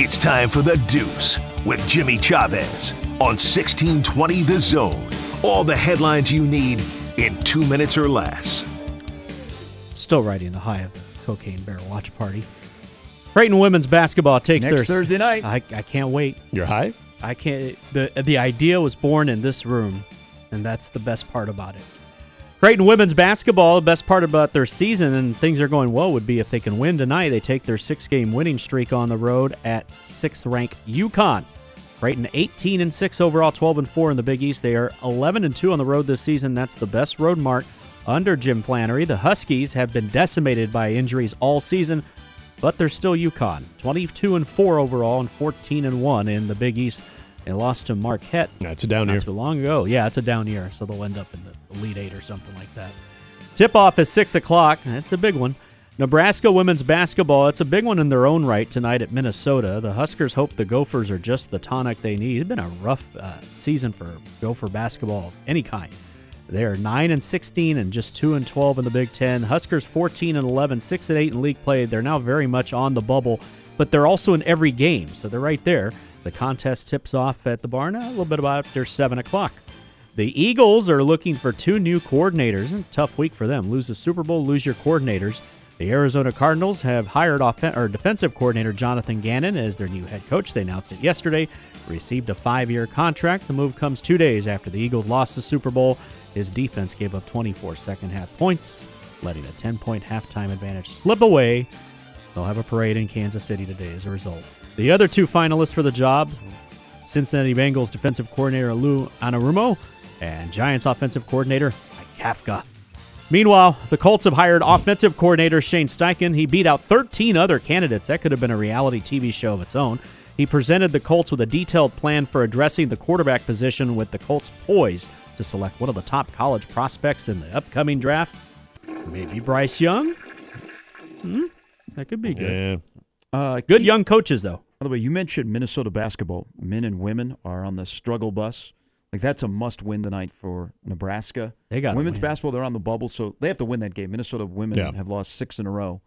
It's time for The Deuce with Jimmy Chavez on 1620 The Zone. All the headlines you need in two minutes or less. Still riding the high of the Cocaine Bear watch party. Creighton women's basketball takes Next their Thursday night. I, I can't wait. You're high? I can't. The the idea was born in this room, and that's the best part about it. Creighton women's basketball. The best part about their season and things are going well would be if they can win tonight. They take their six game winning streak on the road at sixth ranked UConn. Creighton 18 and 6 overall, 12 and 4 in the Big East. They are 11 and 2 on the road this season. That's the best road mark under Jim Flanery. The Huskies have been decimated by injuries all season, but they're still UConn. 22 and 4 overall and 14 and 1 in the Big East. They lost to Marquette That's a down year. not too long ago. Yeah, it's a down year, so they'll end up in the Elite Eight or something like that. Tip off is 6 o'clock. That's a big one. Nebraska women's basketball. It's a big one in their own right tonight at Minnesota. The Huskers hope the Gophers are just the tonic they need. It's been a rough uh, season for Gopher basketball of any kind. They are 9 and 16 and just 2 and 12 in the Big 10. Huskers 14 and 11, 6 and 8 in league play. They're now very much on the bubble, but they're also in every game, so they're right there. The contest tips off at the barn a little bit about after 7 o'clock. The Eagles are looking for two new coordinators. Tough week for them. Lose the Super Bowl, lose your coordinators. The Arizona Cardinals have hired offen- or defensive coordinator Jonathan Gannon as their new head coach. They announced it yesterday. Received a five-year contract. The move comes two days after the Eagles lost the Super Bowl. His defense gave up 24 second-half points, letting a 10-point halftime advantage slip away. They'll have a parade in Kansas City today as a result. The other two finalists for the job Cincinnati Bengals defensive coordinator Lou Anarumo and Giants offensive coordinator Mike Kafka. Meanwhile, the Colts have hired offensive coordinator Shane Steichen. He beat out 13 other candidates. That could have been a reality TV show of its own. He presented the Colts with a detailed plan for addressing the quarterback position with the Colts poised to select one of the top college prospects in the upcoming draft. Maybe Bryce Young? Hmm? That could be good. Yeah. Uh, Good Keith- young coaches, though. By the way, you mentioned Minnesota basketball. Men and women are on the struggle bus. Like that's a must-win tonight for Nebraska. They gotta women's win. basketball. They're on the bubble, so they have to win that game. Minnesota women Yeah. have lost six in a row.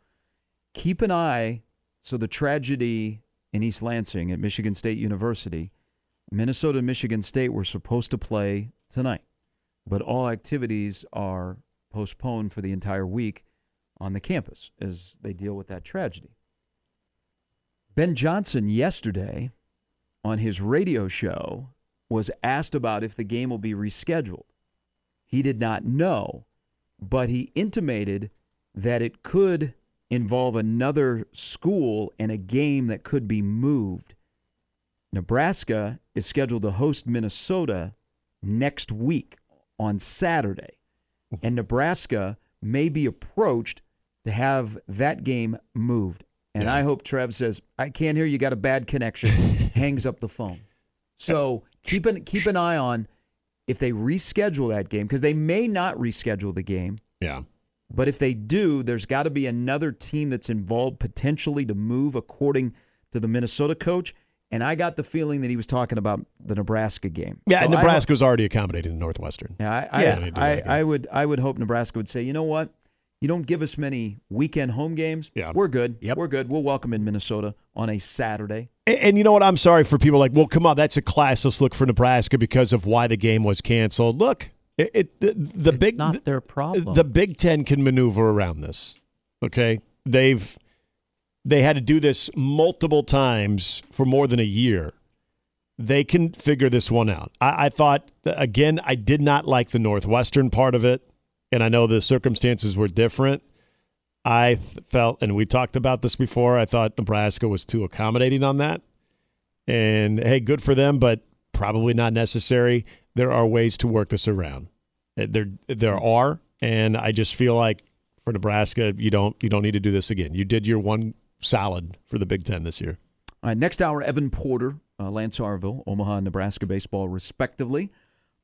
Keep an eye. So the tragedy in East Lansing at Michigan State University, Minnesota and Michigan State were supposed to play tonight, but all activities are postponed for the entire week on the campus as they deal with that tragedy. Ben Johnson yesterday on his radio show was asked about if the game will be rescheduled. He did not know, but he intimated that it could involve another school and a game that could be moved. Nebraska is scheduled to host Minnesota next week on Saturday, and Nebraska may be approached to have that game moved. And Yeah. I hope Trev says, "I can't hear you. Got a bad connection." hangs up the phone. So keep an keep an eye on if they reschedule that game because they may not reschedule the game. Yeah. But if they do, there's got to be another team that's involved potentially to move, according to the Minnesota coach. And I got the feeling that he was talking about the Nebraska game. Yeah, So Nebraska was already accommodating Northwestern. yeah, I, Yeah, I, I, I would I would hope Nebraska would say, you know what? You don't give us many weekend home games. Yeah. We're good. Yep. We're good. We'll welcome in Minnesota on a Saturday. And, and you know what? I'm sorry for people like, well, come on, that's a classless look for Nebraska because of why the game was canceled. Look, it, it the, the It's big not their problem. The Big Ten can maneuver around this. Okay, they've they had to do this multiple times for more than a year. They can figure this one out. I, I thought again, I did not like the Northwestern part of it, and I know the circumstances were different. I felt, and we talked about this before. I thought Nebraska was too accommodating on that, and hey, good for them, but probably not necessary. There are ways to work this around. Uh, There, there are, and I just feel like for Nebraska, you don't, you don't need to do this again. You did your one solid for the Big Ten this year. All right, next hour, Evan Porter, uh, Lance Harvell, Omaha, and Nebraska baseball, respectively.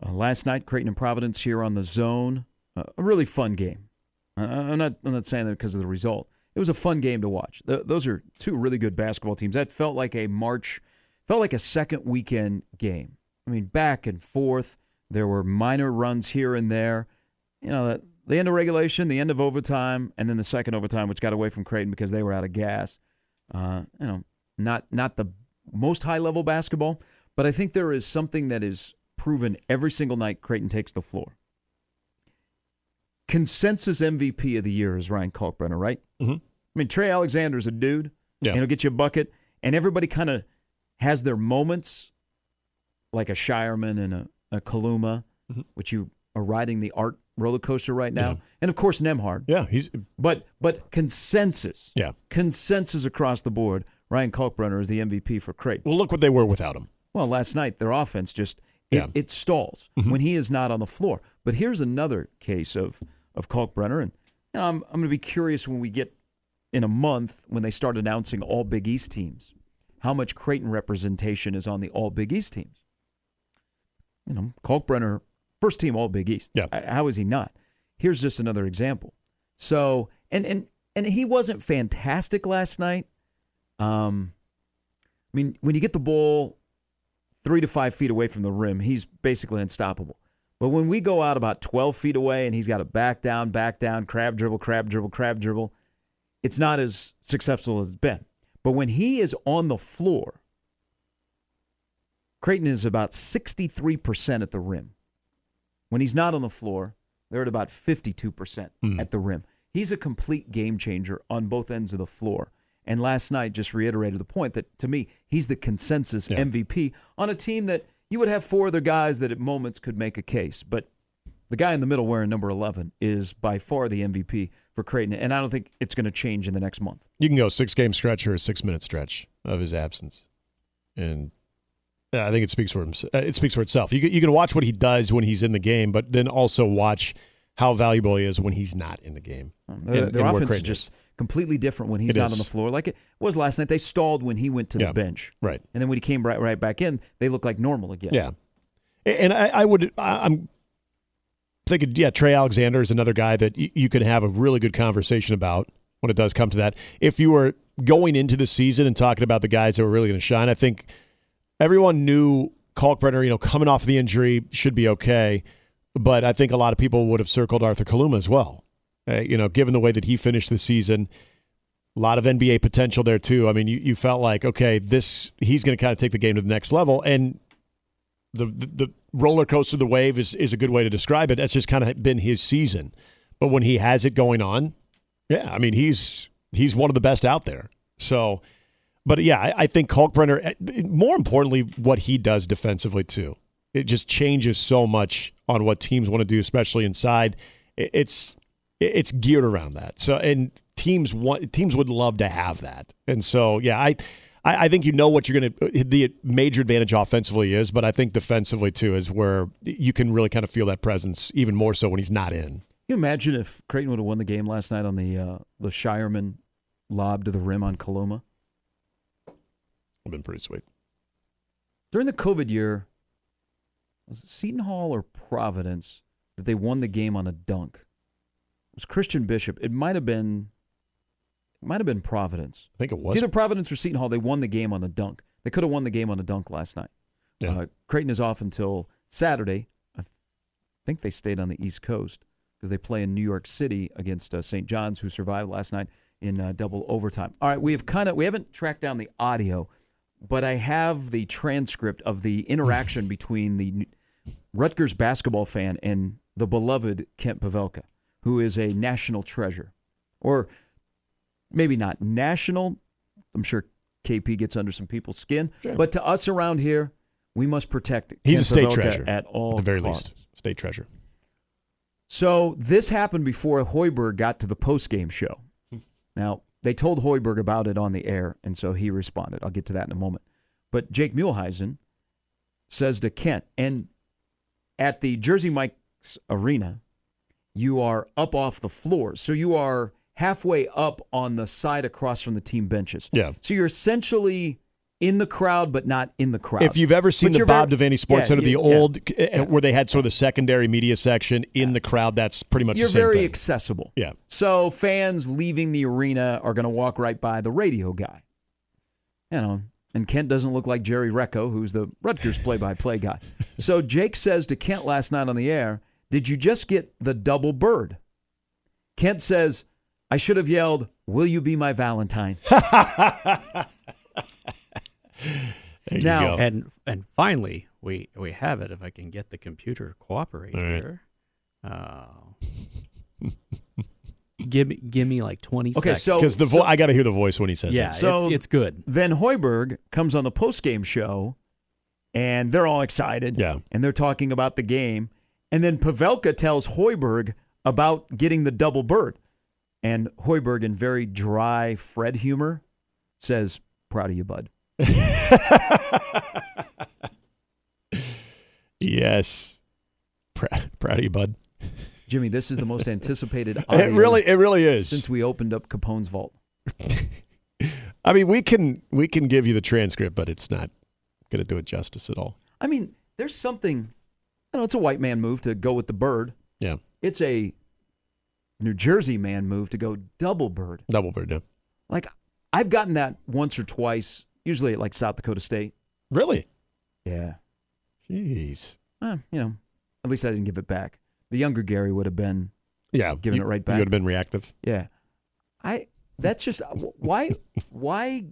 Uh, last night, Creighton and Providence here on the zone. Uh, a really fun game. Uh, I'm not. I'm not saying that because of the result. It was a fun game to watch. Th- those are two really good basketball teams. That felt like a March, felt like a second weekend game. I mean, back and forth. There were minor runs here and there. You know, the, the end of regulation, the end of overtime, and then the second overtime, which got away from Creighton because they were out of gas. Uh, you know, not not the most high level basketball, but I think there is something that is proven every single night Creighton takes the floor. Consensus MVP of the year is Ryan Kalkbrenner, right? Mhm. I mean, Trey Alexander's a dude, Yeah. and he'll get you a bucket, and everybody kind of has their moments, like a Scheierman and a, a Kaluma, Mhm. which you are riding the art roller coaster right now, Yeah. and of course Nembhard. Yeah, he's But but consensus, yeah. consensus across the board. Ryan Kalkbrenner is the MVP for Creighton. Well, look what they were without him. Well, last night their offense just it, Yeah. it stalls when he is not on the floor. But here's another case of of Kalkbrenner, and you know, I'm I'm going to be curious when we get in a month when they start announcing all Big East teams, how much Creighton representation is on the all Big East teams. You know, Kalkbrenner, first team all Big East. Yeah. How is he not? Here's just another example. So, and and and he wasn't fantastic last night. Um, I mean, when you get the ball three to five feet away from the rim, he's basically unstoppable. But when we go out about 12 feet away and he's got to back down, back down, crab dribble, crab dribble, crab dribble, it's not as successful as it's been. But when he is on the floor, Creighton is about 63% at the rim. When he's not on the floor, they're at about 52% Hmm. at the rim. He's a complete game changer on both ends of the floor. And last night just reiterated the point that to me, he's the consensus Yeah. MVP on a team that you would have four other guys that at moments could make a case. But the guy in the middle wearing number 11 is by far the MVP for Creighton. And I don't think it's going to change in the next month. You can go six game stretch or a six minute stretch of his absence, and yeah, I think it speaks for him. It speaks for itself. You can, you can watch what he does when he's in the game, but then also watch how valuable he is when he's not in the game. Um, their, And- their and offense is just completely different when he's It not is. on the floor. Like it was last night. They stalled when he went to Yeah. the bench. Right. And then when he came right, right back in, they looked like normal again. Yeah, and I, I would. I, I'm thinking, yeah, Trey Alexander is another guy that y- you can have a really good conversation about when it does come to that. If you were going into the season and talking about the guys that were really going to shine, I think everyone knew Kalkbrenner, you know, coming off the injury should be okay, but I think a lot of people would have circled Arthur Kaluma as well. Uh, you know, given the way that he finished the season. A lot of NBA potential there too. I mean, you, you felt like okay, this he's going to kind of take the game to the next level, and the, the the roller coaster the wave is is a good way to describe it. That's just kind of been his season. But when he has it going on, yeah, I mean he's he's one of the best out there. So, but yeah, I, I think Kalkbrenner. eh, More importantly, what he does defensively too. It just changes so much on what teams want to do, especially inside. It- It's it's geared around that. So and teams want teams would love to have that. And so yeah, I I, I think you know what you're going to. The major advantage offensively is, but I think defensively too is where you can really kind of feel that presence even more so when he's not in. Can you imagine if Creighton would have won the game last night on the uh, the Scheierman lob to the rim on Kaluma? Would have been pretty sweet. During the COVID year, was it Seton Hall or Providence that they won the game on a dunk? It was Christian Bishop. It might have been might have been Providence. I think it was. It's either Providence or Seton Hall. They won the game on a dunk. They could have won the game on a dunk last night. Yeah. Uh, Creighton is off until Saturday. I think they stayed on the East Coast because they play in New York City against uh, St. John's, who survived last night in uh, double overtime. All right, we have kind of we haven't tracked down the audio, but I have the transcript of the interaction between the Rutgers basketball fan and the beloved Kent Pavelka, who is a national treasure, or maybe not national. I'm sure KP gets under some people's skin, Sure. but to us around here, we must protect. He's a state Pavelka treasure at all at the very costs. least. State treasure. So this happened before Hoiberg got to the post-game show. Now they told Hoiberg about it on the air, and so he responded. I'll get to that in a moment. But Jake Muhleisen says to Kent, and at the Jersey Mike's arena, you are up off the floor, so you are halfway up on the side across from the team benches. Yeah. So you're essentially in the crowd, but not in the crowd. If you've ever seen But the Bob very- Devaney Sports yeah, Center, the you- yeah. old uh, where they had sort of the secondary media section in the crowd, that's pretty much You're the same very thing. accessible. Yeah. So fans leaving the arena are going to walk right by the radio guy. You know, and Kent doesn't look like Jerry Recco, who's the Rutgers play-by-play guy. So Jake says to Kent last night on the air, "Did you just get the double bird?" Kent says, "I should have yelled, "Will you be my Valentine?" There you Now- go. And and finally, we we have it. If I can get the computer to cooperate All right. here. Uh, give me give me like twenty Okay, seconds. so Because the vo- I got to hear the voice when he says yeah, it. So- it's, it's good. Then Hoiberg comes on the postgame show, and they're all excited. Yeah. And they're talking about the game. And then Pavelka tells Hoiberg about getting the double bird. And Hoiberg, in very dry Fred humor, says, Proud of you, bud. Yes. Pr- proud of you, bud. Jimmy, this is the most anticipated It really, it really is. since we opened up Capone's vault. I mean, we can we can give you the transcript, but it's not going to do it justice at all. I mean, there's something, I know it's a white man move to go with the bird. Yeah, It's a New Jersey man move to go double bird. double bird. Yeah. Like I've gotten that once or twice, usually at like South Dakota State. Really? Yeah. Jeez. Eh, you know, at least I didn't give it back. The younger Gary would have been, Yeah, Giving you- it right back. You would have been reactive. yeah. I that's just why why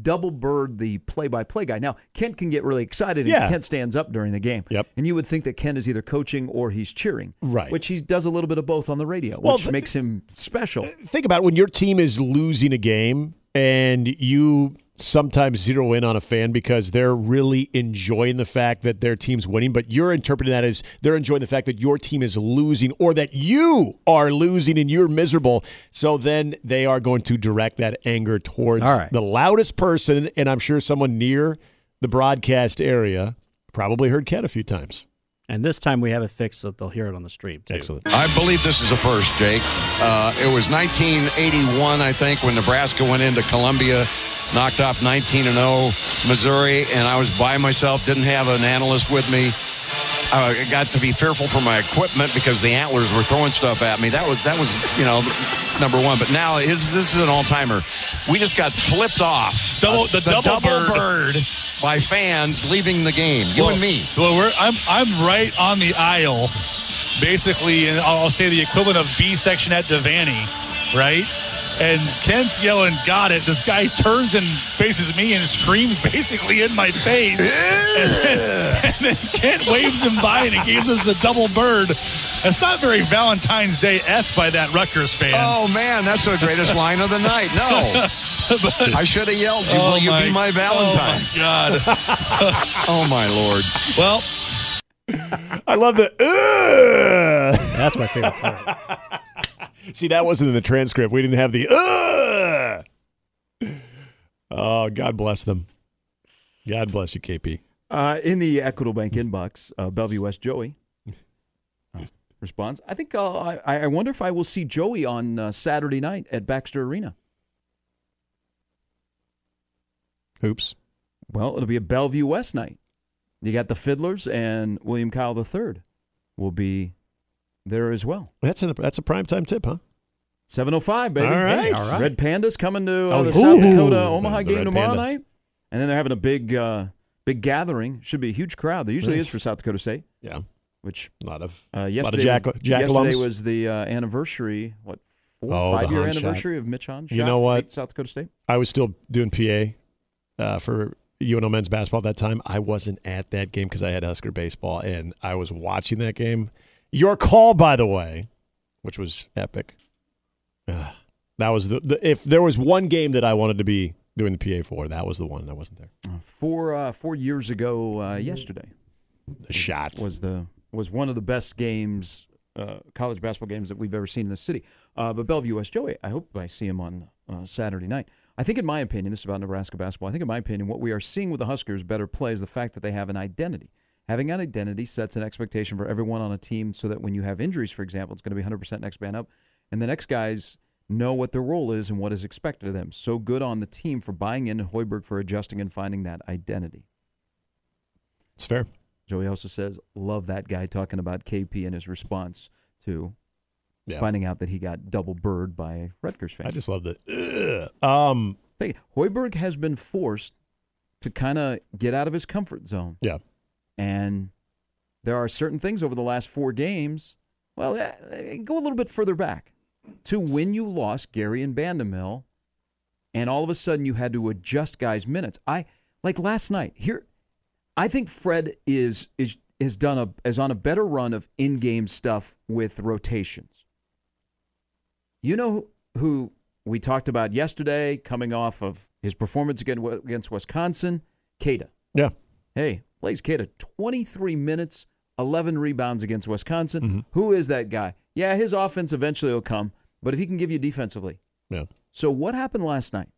double bird the play-by-play guy. Now, Kent can get really excited and Yeah. Kent stands up during the game. Yep. And you would think that Kent is either coaching or he's cheering. Right. Which he does a little bit of both on the radio, Well, which th- makes him special. Think about it, when your team is losing a game and you sometimes zero in on a fan because they're really enjoying the fact that their team's winning, but you're interpreting that as they're enjoying the fact that your team is losing or that you are losing and you're miserable. So then they are going to direct that anger towards All right. the loudest person, and I'm sure someone near the broadcast area probably heard Ken a few times. And this time we have it fixed so they'll hear it on the stream too. Excellent. I believe this is a first, Jake. Uh, it was 1981, I think, when Nebraska went into Columbia, knocked off 19 and 0 Missouri, and I was by myself, didn't have an analyst with me. I got to be fearful for my equipment because the antlers were throwing stuff at me. That was that was you know number one. But now his, this is an all timer. We just got flipped off. Double- uh, the double bird. by fans leaving the game. You Well- and me. Well, we're I'm I'm right on the aisle, basically, and I'll say the equivalent of B section at Devaney, right? And Kent's yelling, "Got it!" This guy turns and faces me and screams basically in my face, and, then, and then Kent waves him by and he gives us the double bird. That's not very Valentine's Day s by that Rutgers fan. Oh man, that's the greatest line of the night. No, I should have yelled, you, Oh "Will you be my Valentine?" Oh my God! Oh my lord! well, I love the. "Ugh." That's my favorite part. See, that wasn't in the transcript. We didn't have the. "Ugh." Oh, God bless them. God bless you, KP. Uh, in the Equitable Bank inbox, uh, Bellevue West Joey uh, responds. I think uh, I, I wonder if I will see Joey on uh, Saturday night at Baxter Arena. Hoops. Well, it'll be a Bellevue West night. You got the Fidlers and William Kyle III will be there as well. That's a that's a primetime tip, huh? 705, baby. All right. All right. Red Pandas coming to uh, Oh, the ooh. South Dakota Omaha The game Red tomorrow Panda. night. And then they're having a big uh, big gathering. Should be a huge crowd. There usually Nice. is for South Dakota State, Yeah, which a lot of uh, lot of yesterday, Jack, was, Jack yesterday was the uh, anniversary, what, four, Oh, the five year Hahn shot. anniversary of Mitch Hahn. You know what? South Dakota State. I was still doing PA uh, for UNO men's basketball at that time. I wasn't at that game because I had Husker baseball, and I was watching that game. Your call, by the way, which was epic. That was the, the if there was one game that I wanted to be doing the PA for, that was the one. that wasn't there. Uh, four uh, four years ago uh, yesterday The shot was the was one of the best games, uh, college basketball games that we've ever seen in the city. Uh, but Bellevue West Joey, I hope I see him on uh, Saturday night. I think, in my opinion, this is about Nebraska basketball. I think, in my opinion, what we are seeing with the Huskers better play is the fact that they have an identity. Having an identity sets an expectation for everyone on a team so that when you have injuries, for example, it's going to be 100% next man up. And the next guys know what their role is and what is expected of them. So good on the team for buying in and Hoiberg for adjusting and finding that identity. It's fair. Joey also says, love that guy talking about KP and his response to Yeah. finding out that he got double bird by a Rutgers fan. I just love. Ugh. Um, Hoiberg has been forced to kind of get out of his comfort zone. yeah. And there are certain things over the last four games. Well, eh, go a little bit further back to when you lost Gary and Bandoumel, and all of a sudden you had to adjust guys' minutes. I like last night here. I think Fred is is has done a is on a better run of in game stuff with rotations. You know who, who we talked about yesterday, coming off of his performance against against Wisconsin, Keita. Yeah. Hey, Blaise Keita, 23 minutes, 11 rebounds against Wisconsin. Mm-hmm. Who is that guy? Yeah, his offense eventually will come, but if he can give you defensively. Yeah. So what happened last night?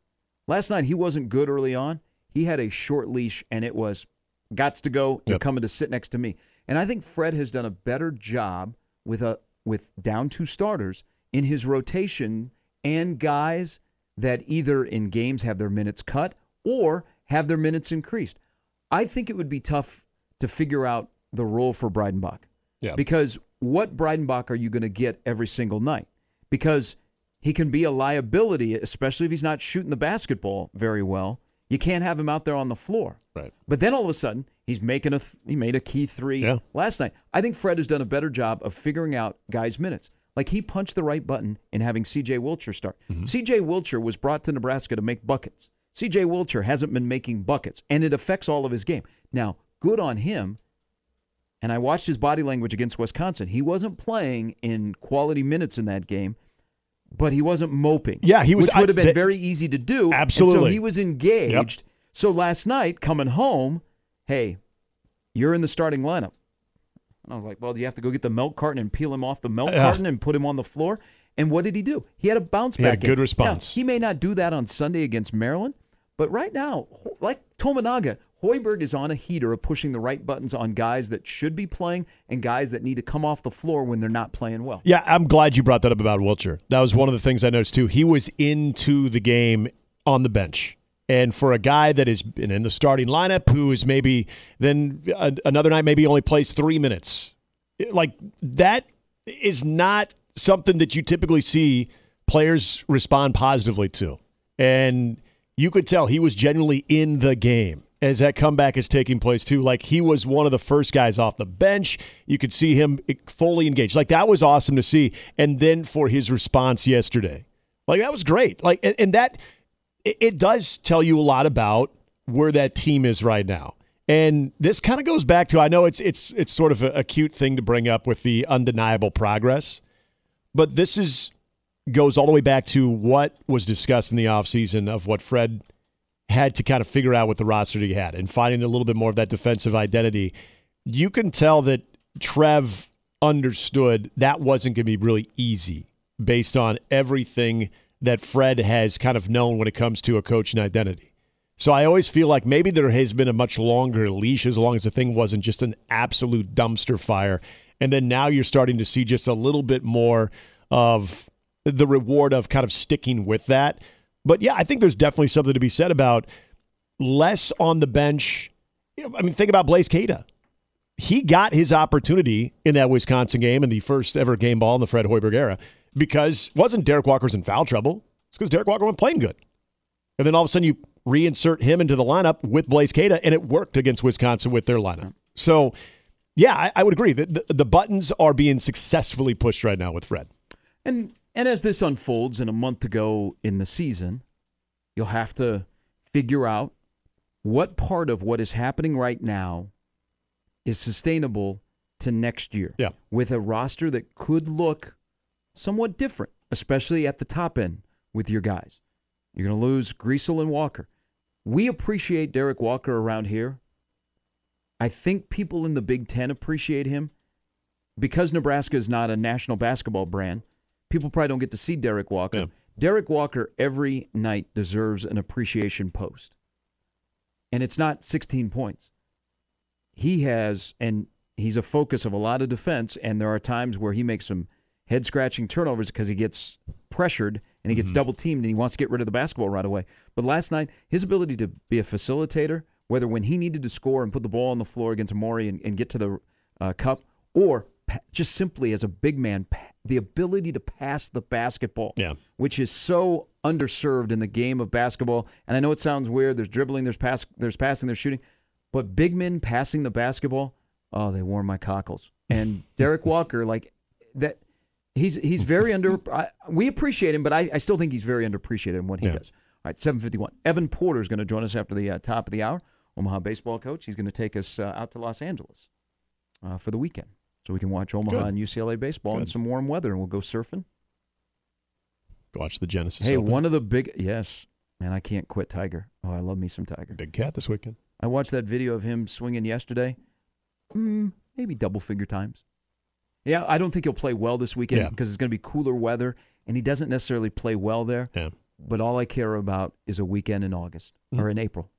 Last night he wasn't good early on. He had a short leash and it was gots to go. You're Yep. coming to sit next to me. And I think Fred has done a better job with a with down two starters in his rotation and guys that either in games have their minutes cut or have their minutes increased. I think it would be tough to figure out the role for Breidenbach. Yeah. Because what Breidenbach are you going to get every single night? Because he can be a liability, especially if he's not shooting the basketball very well. You can't have him out there on the floor. Right. But then all of a sudden, he's making a th- he made a key three Yeah. last night. I think Fred has done a better job of figuring out guys' minutes. Like he punched the right button in having C.J. Wilcher start. Mm-hmm. C.J. Wilcher was brought to Nebraska to make buckets. C.J. Wilcher hasn't been making buckets, and it affects all of his game. Now, good on him. And I watched his body language against Wisconsin. He wasn't playing in quality minutes in that game, but he wasn't moping. Yeah, he was- which would have I- been that- very easy to do. And so Absolutely. he was engaged. So last night, coming home, hey, you're in the starting lineup. And I was like, well, do you have to go get the milk carton and peel him off the milk Yeah. carton and put him on the floor? And what did he do? He had a bounce He had back. good Now, response. he may not do that on Sunday against Maryland, but right now, like Tominaga, Hoiberg is on a heater of pushing the right buttons on guys that should be playing and guys that need to come off the floor when they're not playing well. Yeah, I'm glad you brought that up about Wilcher. That was one of the things I noticed too. He was into the game on the bench. And for a guy that been in the starting lineup who is maybe then another night maybe only plays 3 minutes. Like that is not something that you typically see players respond positively to. And you could tell he was genuinely in the game as that comeback is taking place too. Like he was one of the first guys off the bench. You could see him fully engaged. Like that was awesome to see. And then for his response yesterday, like that was great. Like and, and that it, it does tell you a lot about where that team is right now. And this kind of goes back to I know it's it's it's sort of a, a cute thing to bring up with the undeniable progress, but this is goes all the way back to what was discussed in the offseason of what Fred had to kind of figure out with the roster he had and finding a little bit more of that defensive identity. You can tell that Trev understood that wasn't going to be really easy based on everything that Fred has kind of known when it comes to a coach and identity. So I always feel like maybe there has been a much longer leash as long as the thing wasn't just an absolute dumpster fire. And then now you're starting to see just a little bit more of the reward of kind of sticking with that. But yeah, I think there's definitely something to be said about less on the bench. I mean, think about Blaise Keita. He got his opportunity in that Wisconsin game in the first ever game ball in the Fred Hoiberg era because wasn't Derek Walker's in foul trouble. It's because Derek Walker wasn't playing good. And then all of a sudden you reinsert him into the lineup with Blaise Keita, and it worked against Wisconsin with their lineup. So, yeah, I, I would agree that the, the buttons are being successfully pushed right now with Fred. And and as this unfolds in a month to go in the season, you'll have to figure out what part of what is happening right now is sustainable to next year. Yeah. With a roster that could look somewhat different, especially at the top end with your guys. You're going to lose Griesel and Walker. We appreciate Derek Walker around here. I think people in the Big Ten appreciate him because Nebraska is not a national basketball brand. People probably don't get to see Derek Walker. Yeah. Derek Walker every night deserves an appreciation post. And it's not 16 points. He has, and he's a focus of a lot of defense, and there are times where he makes some head scratching turnovers because he gets pressured and he gets Mm-hmm. double teamed and he wants to get rid of the basketball right away. But last night, his ability to be a facilitator, whether when he needed to score and put the ball on the floor against Amori and, and get to the uh, cup, or just simply as a big man, the ability to pass the basketball, Yeah. which is so underserved in the game of basketball. And I know it sounds weird. There's dribbling, there's pass, there's passing, there's shooting, but big men passing the basketball, oh, they warm my cockles. And Derek Walker, like that, he's he's very under. I, we appreciate him, but I, I still think he's very underappreciated in what he Yeah. does. All right, seven fifty one. Evan Porter is going to join us after the uh, top of the hour. Omaha baseball coach. He's going to take us uh, out to Los Angeles uh, for the weekend, so we can watch Omaha Good. and UCLA baseball in Good. some warm weather, and we'll go surfing. Go watch the Genesis. Hey, Open. one of the big yes, man, I can't quit Tiger. Oh, I love me some Tiger. big cat this weekend. I watched that video of him swinging yesterday. Mm, maybe double figure times. Yeah, I don't think he'll play well this weekend Yeah. because it's going to be cooler weather, and he doesn't necessarily play well there. Yeah. But all I care about is a weekend in August Mm. or in April,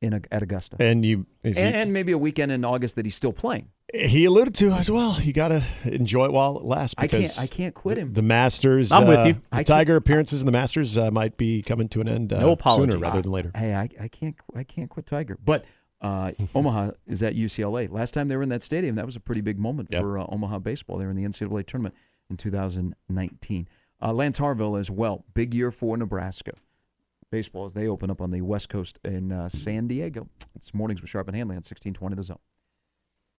in a, at Augusta, And you- and, and maybe a weekend in August that he's still playing. He alluded to as well. You got to enjoy it while it lasts. I can't. because I can't quit him. The Masters. I'm with uh, you. The Tiger appearances in the Masters uh, might be coming to an end uh, No apology. sooner rather than later. Hey, I, I can't. I can't quit Tiger. But uh, Omaha is at UCLA. Last time they were in that stadium, that was a pretty big moment Yep. for uh, Omaha baseball. They were in the NCAA tournament in 2019. Uh, Lance Harvell as well. Big year for Nebraska baseball as they open up on the West Coast in uh, San Diego. It's mornings with Sharp and Hanley on 1620 The Zone.